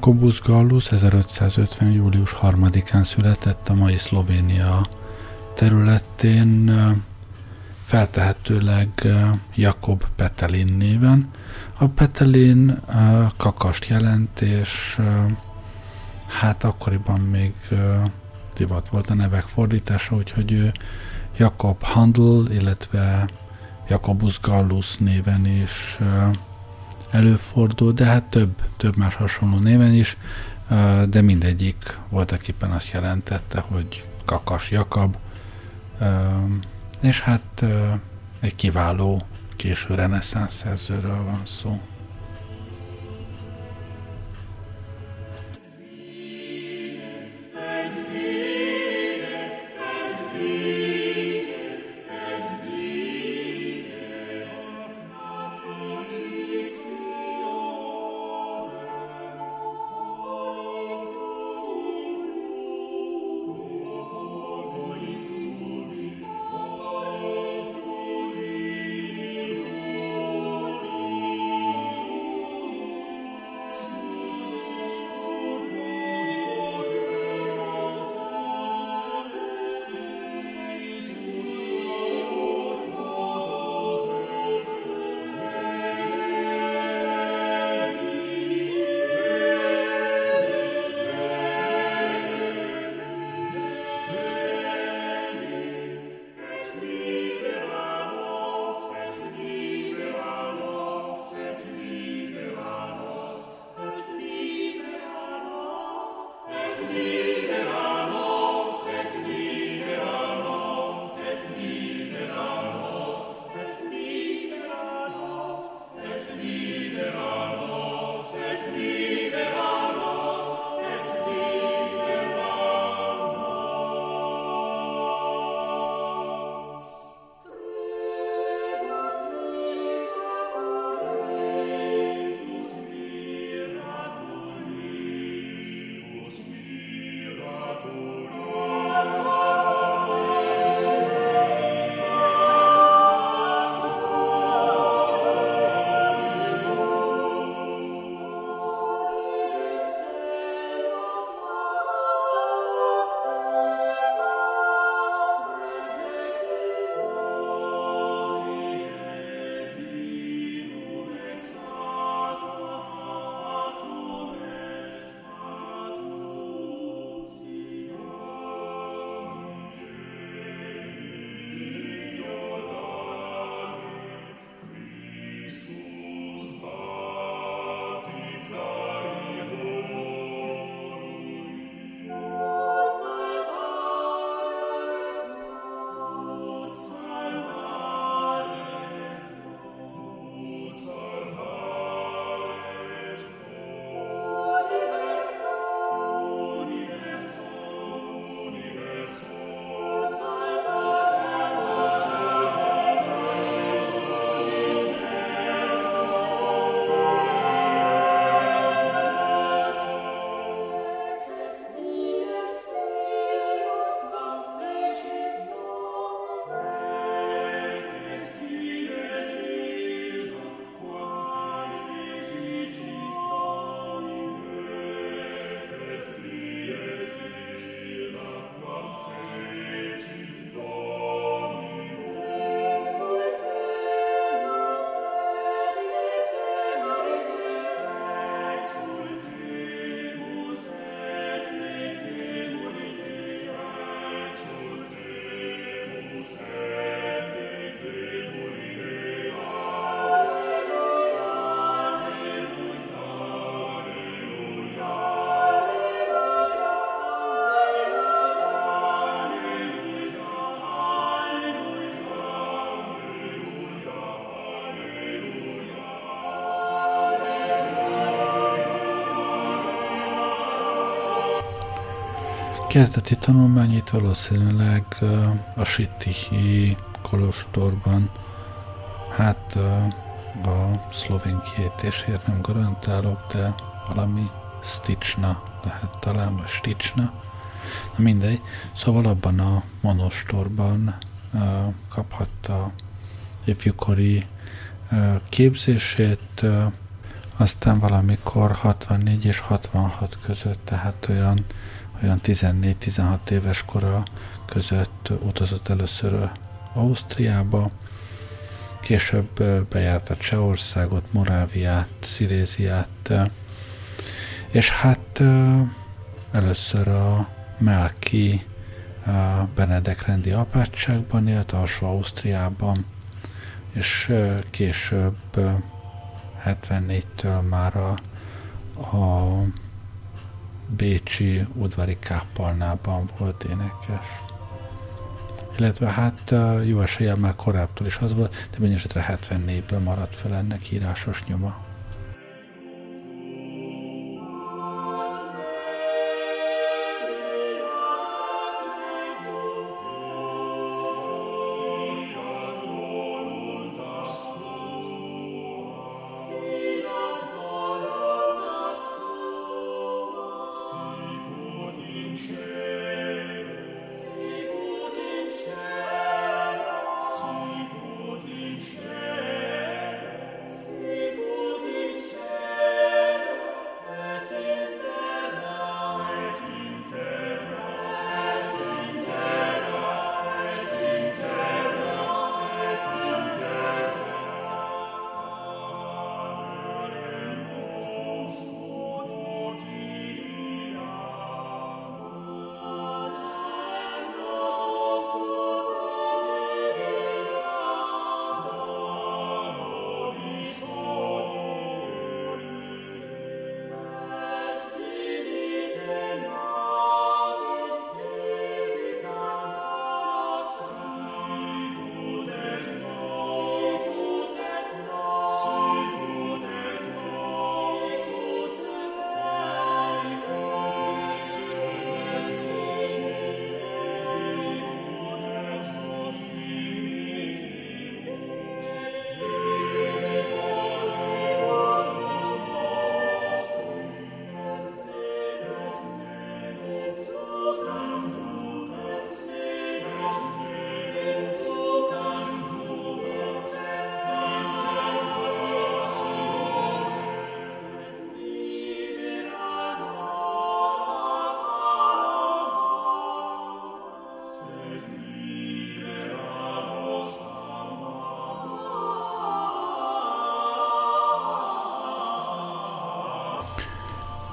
Jakobus Gallus 1550. július 3-án született a mai Szlovénia területén, feltehetőleg Jakob Petelin néven. A Petelin kakast jelent, és hát akkoriban még divat volt a nevek fordítása, úgyhogy ő Jakob Handel, illetve Jakobus Gallus néven is előfordul, de hát több, több más hasonló néven is, de mindegyik voltak éppen azt jelentette, hogy Kakas Jakab, és hát egy kiváló késő reneszánsz szerzőről van szó. Kezdeti tanulmányait valószínűleg a Sittihi kolostorban, hát a szlovén kiejtésért nem garantálok, de valami Sticsna lehet talán, vagy Sticsna, na mindegy. Szóval abban a monostorban kaphatta ifjúkori képzését, aztán valamikor 64 és 66 között, tehát olyan, olyan 14-16 éves kora között utazott először Ausztriába, később bejárta Csehországot, Moráviát, Sziléziát, és hát először a Melki Benedek rendi apátságban élt, alsó Ausztriában, és később 74-től már a, a Bécsi udvari kápolnában volt énekes. Illetve hát jó eséllyel már korábban is az volt, de mindesetre 74-ből maradt fel ennek írásos nyoma.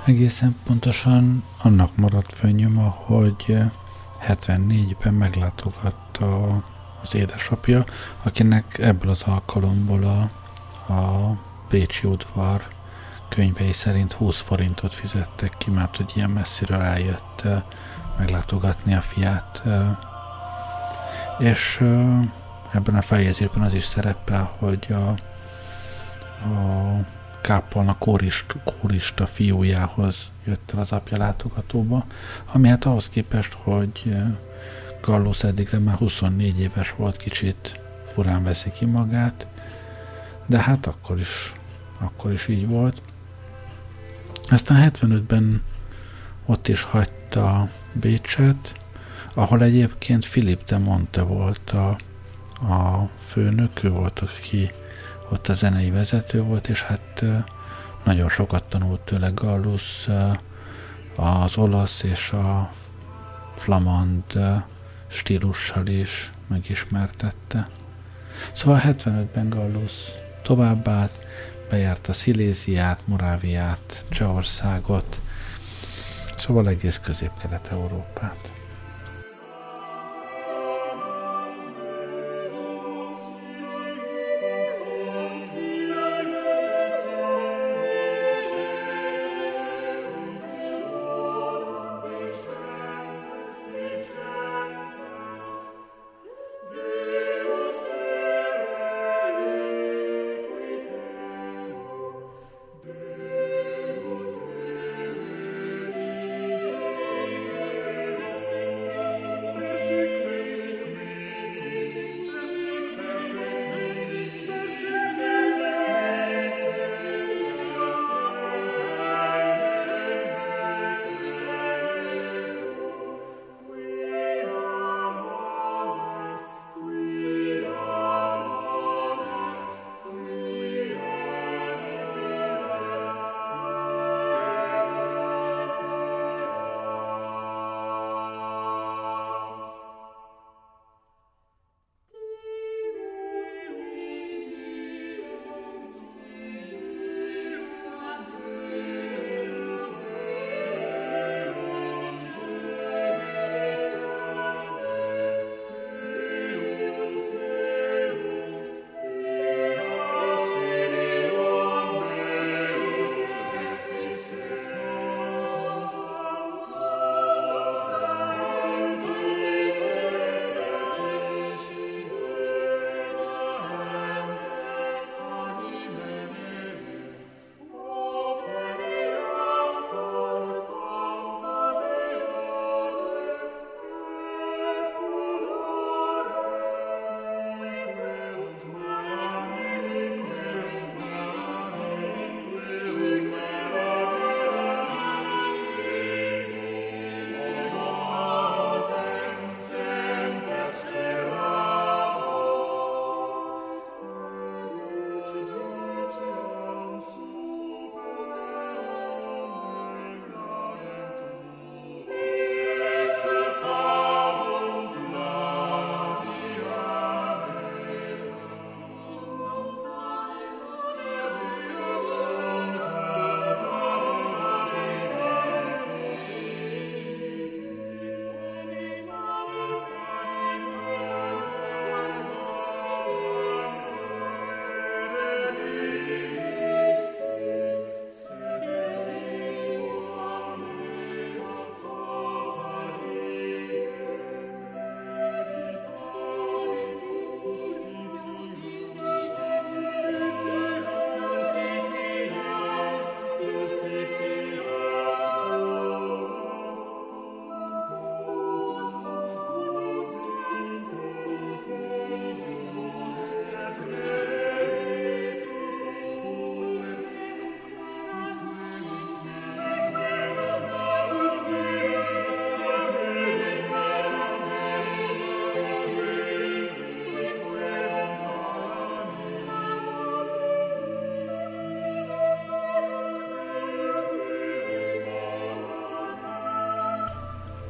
Egészen pontosan annak maradt fönnyoma, hogy 74-ben meglátogatta az édesapja, akinek ebből az alkalomból a, a Bécsi udvar könyvei szerint 20 forintot fizettek ki, mert hogy ilyen messziről eljött meglátogatni a fiát. És ebben a fejezésben az is szerepel, hogy a, a kápolna kórist, kórista fiújához jött el az apja látogatóba, ami hát ahhoz képest, hogy eh, Gallus eddigre már 24 éves volt, kicsit furán veszi ki magát, de hát akkor is, akkor is így volt. Aztán 75-ben ott is hagyta Bécset, ahol egyébként Philip de Monte volt a, a főnök, ő volt, aki ott a zenei vezető volt, és hát nagyon sokat tanult tőle Gallus, az olasz és a flamand stílussal is megismertette. Szóval 75-ben Gallus továbbállt, bejárta Sziléziát, Moráviát, Csehországot, szóval egész közép-kelet-európát.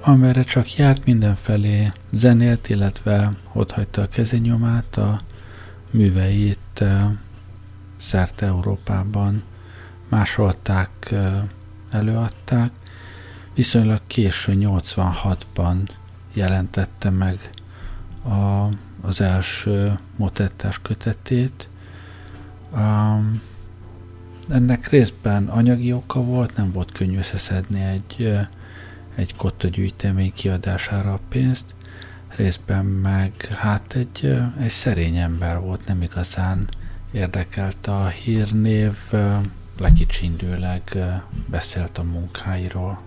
Amerre csak járt mindenfelé, zenélt, illetve ott hagyta a kezenyomát, a műveit szerte Európában másolták, előadták. Viszonylag késő 86-ban jelentette meg a, az első motettás kötetét. Um, ennek részben anyagi oka volt, nem volt könnyű összeszedni egy, egy kotta gyűjtemény kiadására a pénzt, részben meg hát egy, egy szerény ember volt, nem igazán érdekelt a hírnév, lekicsindőleg beszélt a munkáiról.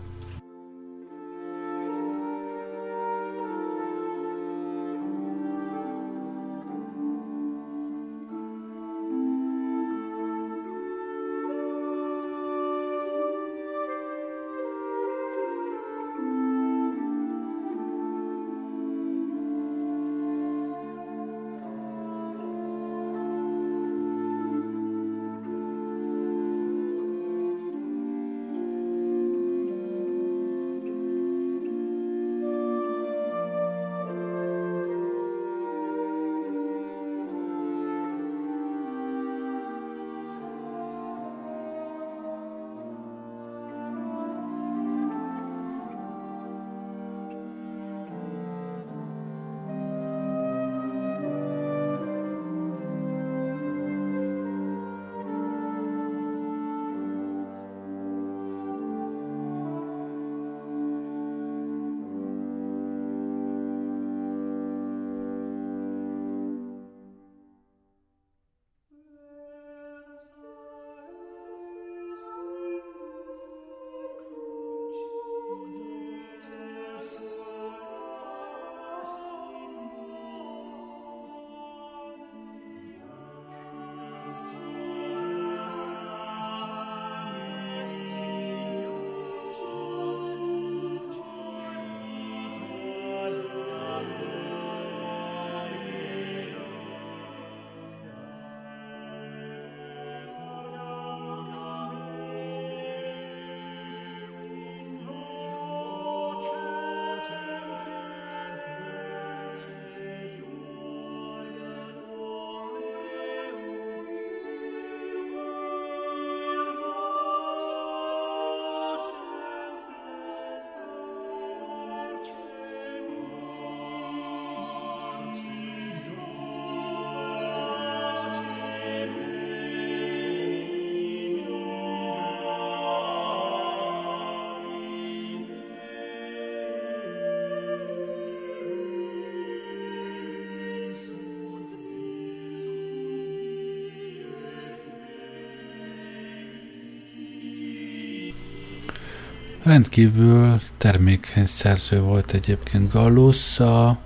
Rendkívül termékeny szerző volt egyébként Gallus, a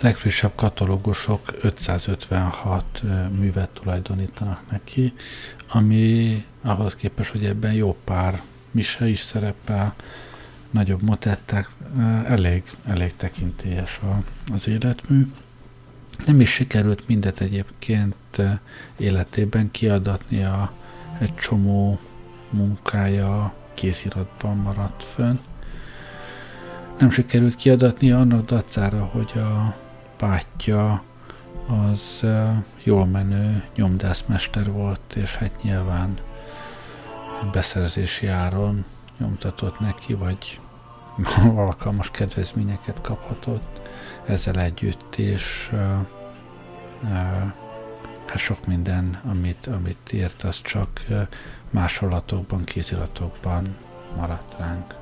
legfrissebb katalógusok 556 művet tulajdonítanak neki, ami ahhoz képest, hogy ebben jó pár mise is szerepel, nagyobb motetták, elég, elég tekintélyes a, az életmű. Nem is sikerült mindet egyébként életében kiadatnia, egy csomó munkája kéziratban maradt fönn. Nem sikerült kiadatni annak dacára, hogy a bátyja az jól menő nyomdászmester volt, és hát nyilván beszerzési áron nyomtatott neki, vagy alkalmas kedvezményeket kaphatott ezzel együtt, és uh, uh, hát sok minden, amit, amit írt, az csak uh, másolatokban, kéziratokban maradt ránk.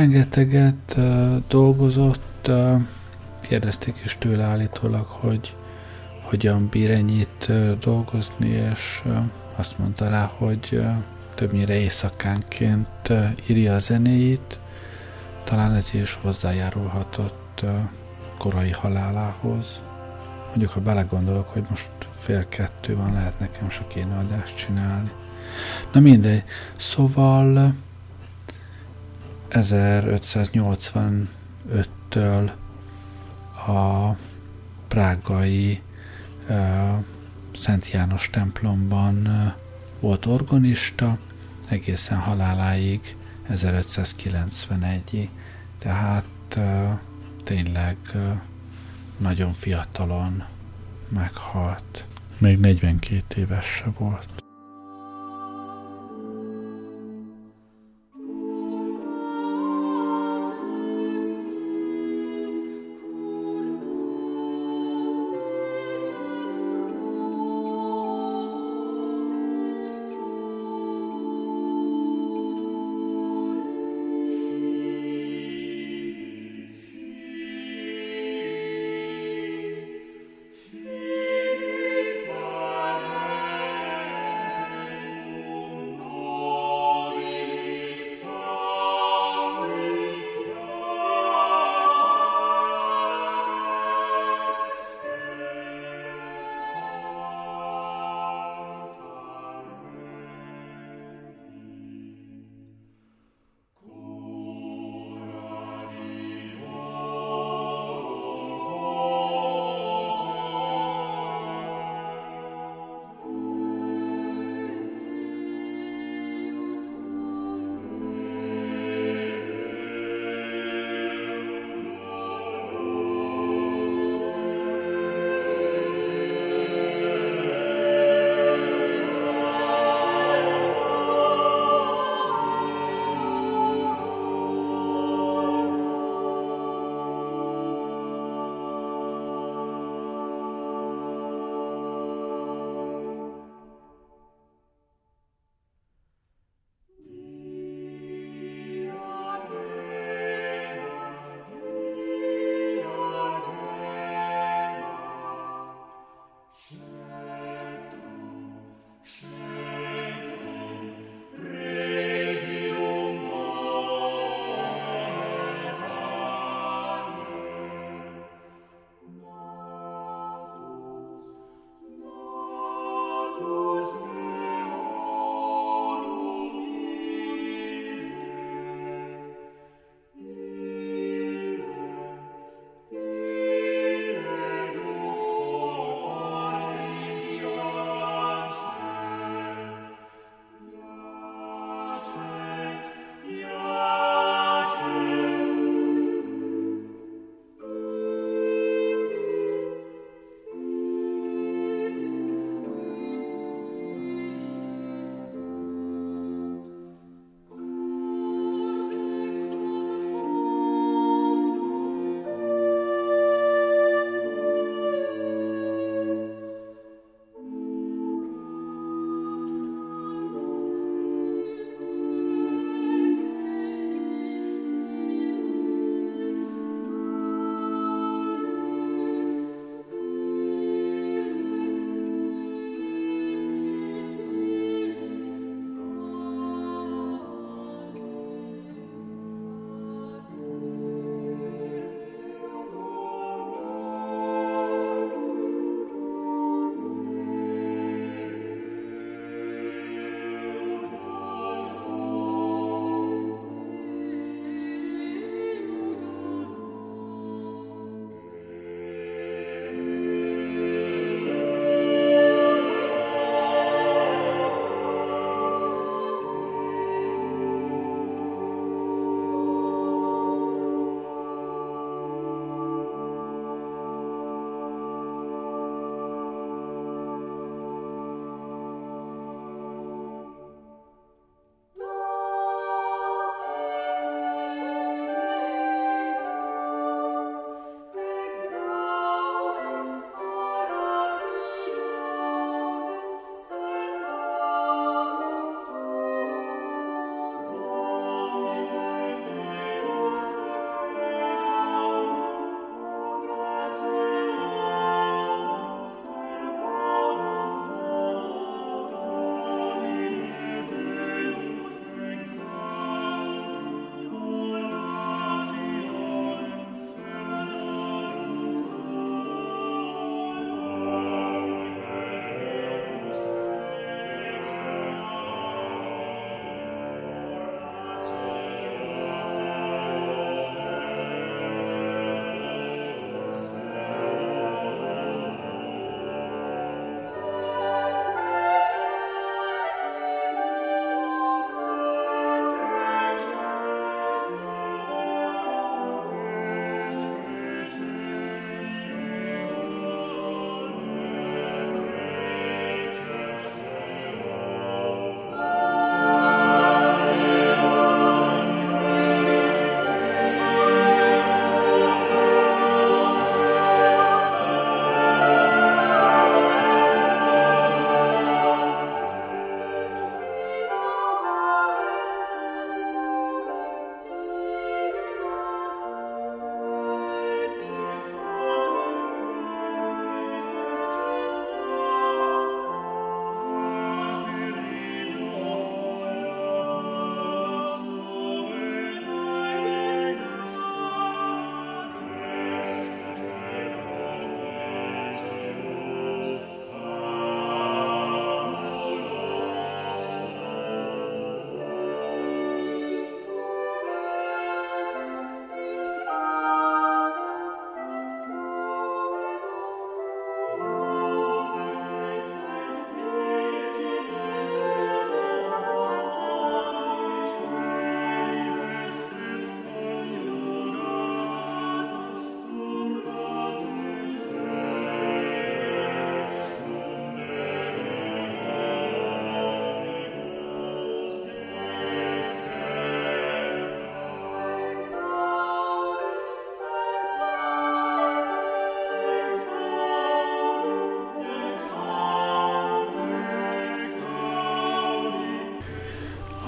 Rengeteget dolgozott, uh, kérdezték is tőle állítólag, hogy hogyan bír ennyit dolgozni, és azt mondta rá, hogy többnyire éjszakánként írja a zenéit, talán ez is hozzájárulhatott korai halálához. Mondjuk, ha belegondolok, hogy most fél kettő van, lehet nekem sok én adást csinálni. Na mindegy. Szóval 1585-től a prágai uh, Szent János templomban uh, volt organista, egészen haláláig 1591 tehát uh, tényleg uh, nagyon fiatalon meghalt. Még 42 éves se volt.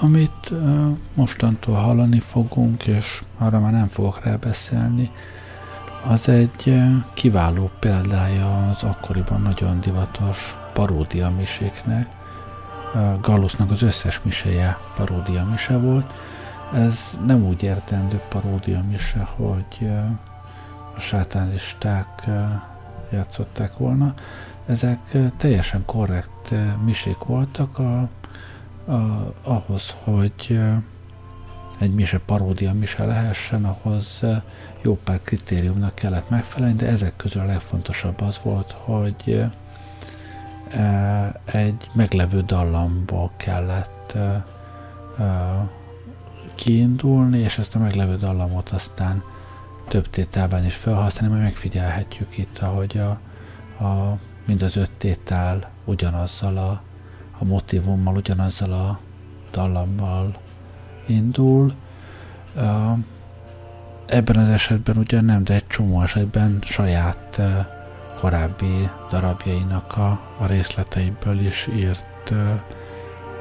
Amit mostantól hallani fogunk, és arra már nem fogok rá beszélni, az egy kiváló példája az akkoriban nagyon divatos paródia miséknek. Gallusznak az összes miséje paródia mise volt. Ez nem úgy értendő paródia mise, hogy a sátánisták játszották volna. Ezek teljesen korrekt misék voltak a, a, ahhoz, hogy egy mise paródia mise lehessen, ahhoz jó pár kritériumnak kellett megfelelni, de ezek közül a legfontosabb az volt, hogy egy meglevő dallamból kellett kiindulni, és ezt a meglevő dallamot aztán több tételben is felhasználni, majd megfigyelhetjük itt, ahogy a, a, mind az öt tétel ugyanazzal a, a motivummal, ugyanazzal a dallammal indul. Ebben az esetben ugyan nem, de egy csomó esetben saját korábbi darabjainak a, a részleteiből is írt uh,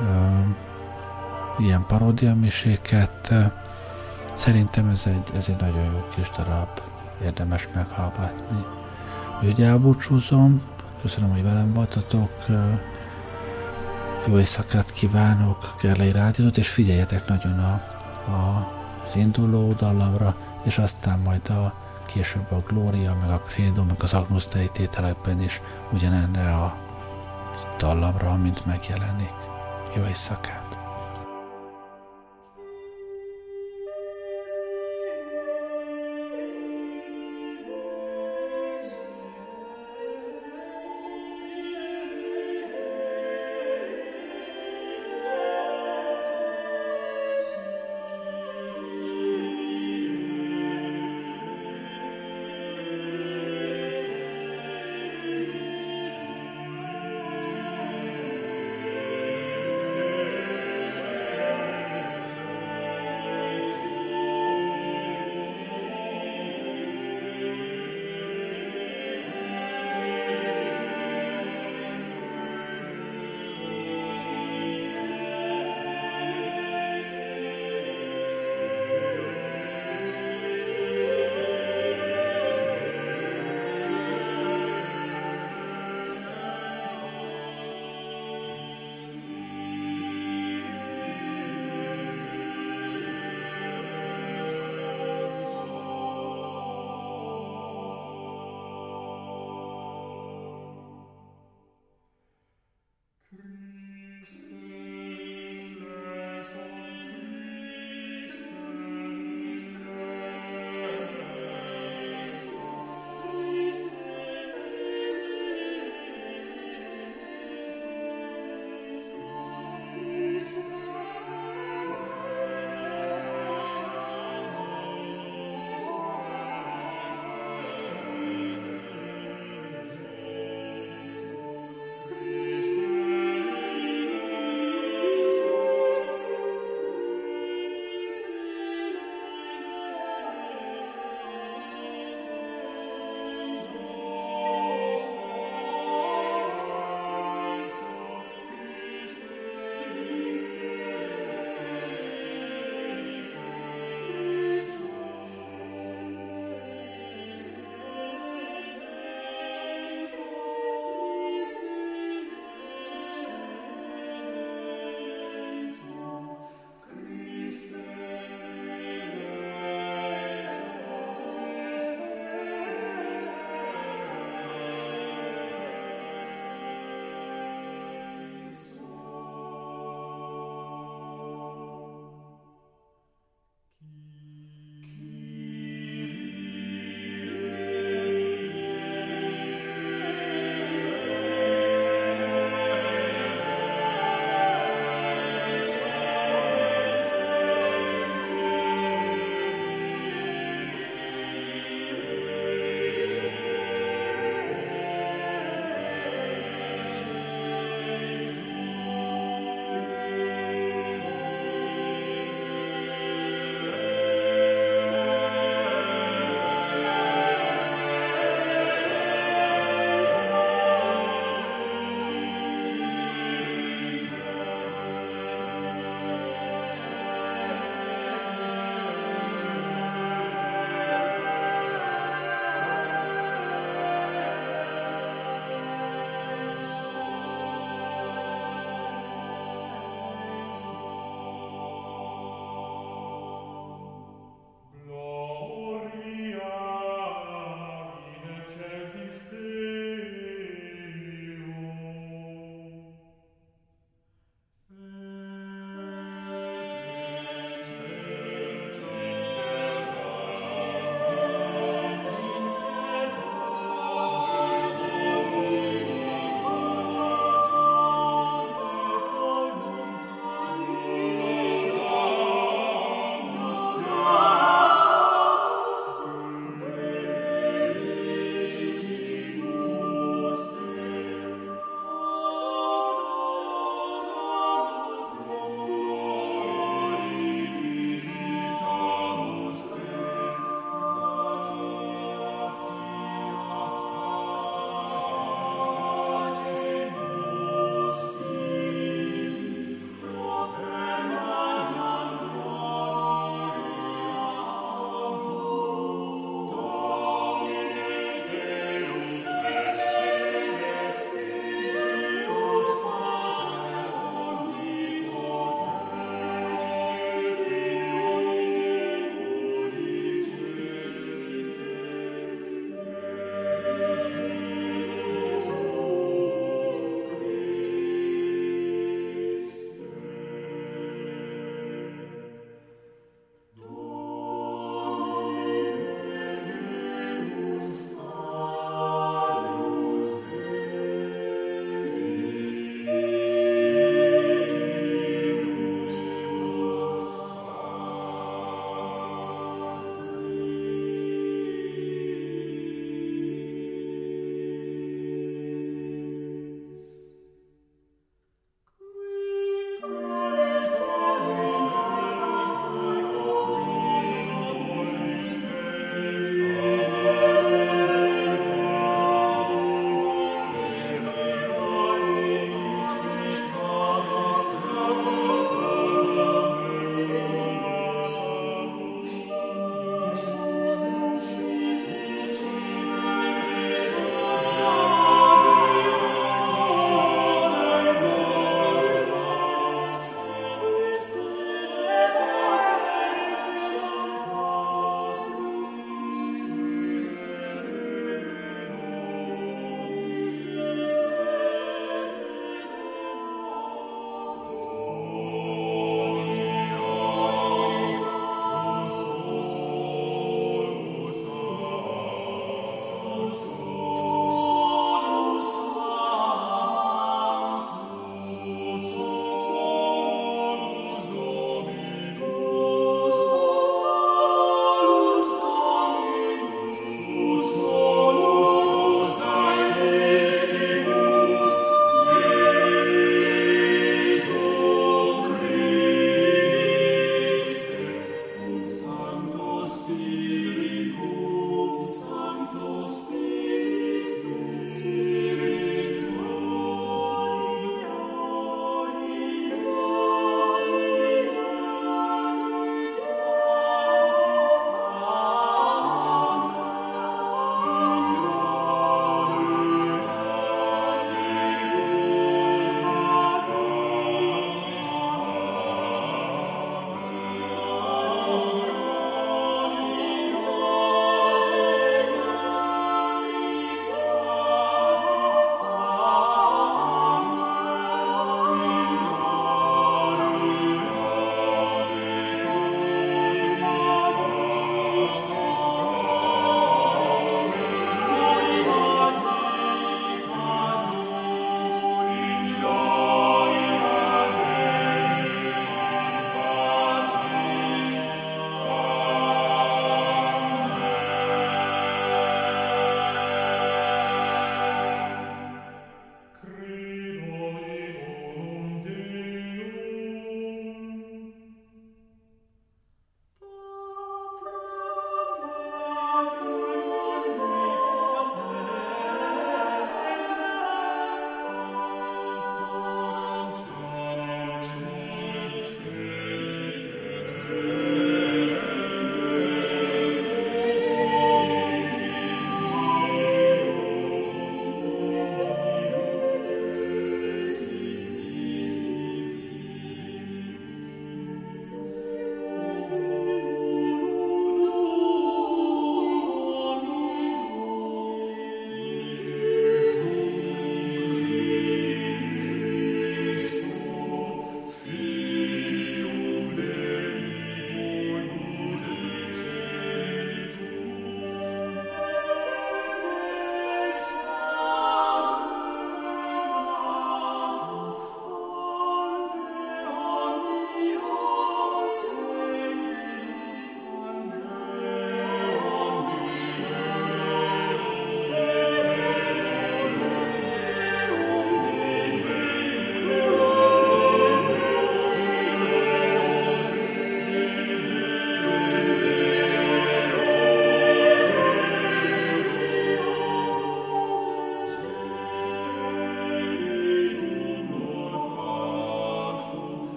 uh, ilyen paródiamiséket. Szerintem ez egy, ez egy nagyon jó kis darab, érdemes meghallgatni. Úgyhogy elbúcsúzom, köszönöm, hogy velem voltatok, jó éjszakát kívánok, Gerlei Rádiót, és figyeljetek nagyon a, a, az induló dallamra, és aztán majd a később a Gloria, meg a Credo, meg az Agnus Dei tételekben is ugyanenne a dallamra, amint megjelenik. Jó éjszakát!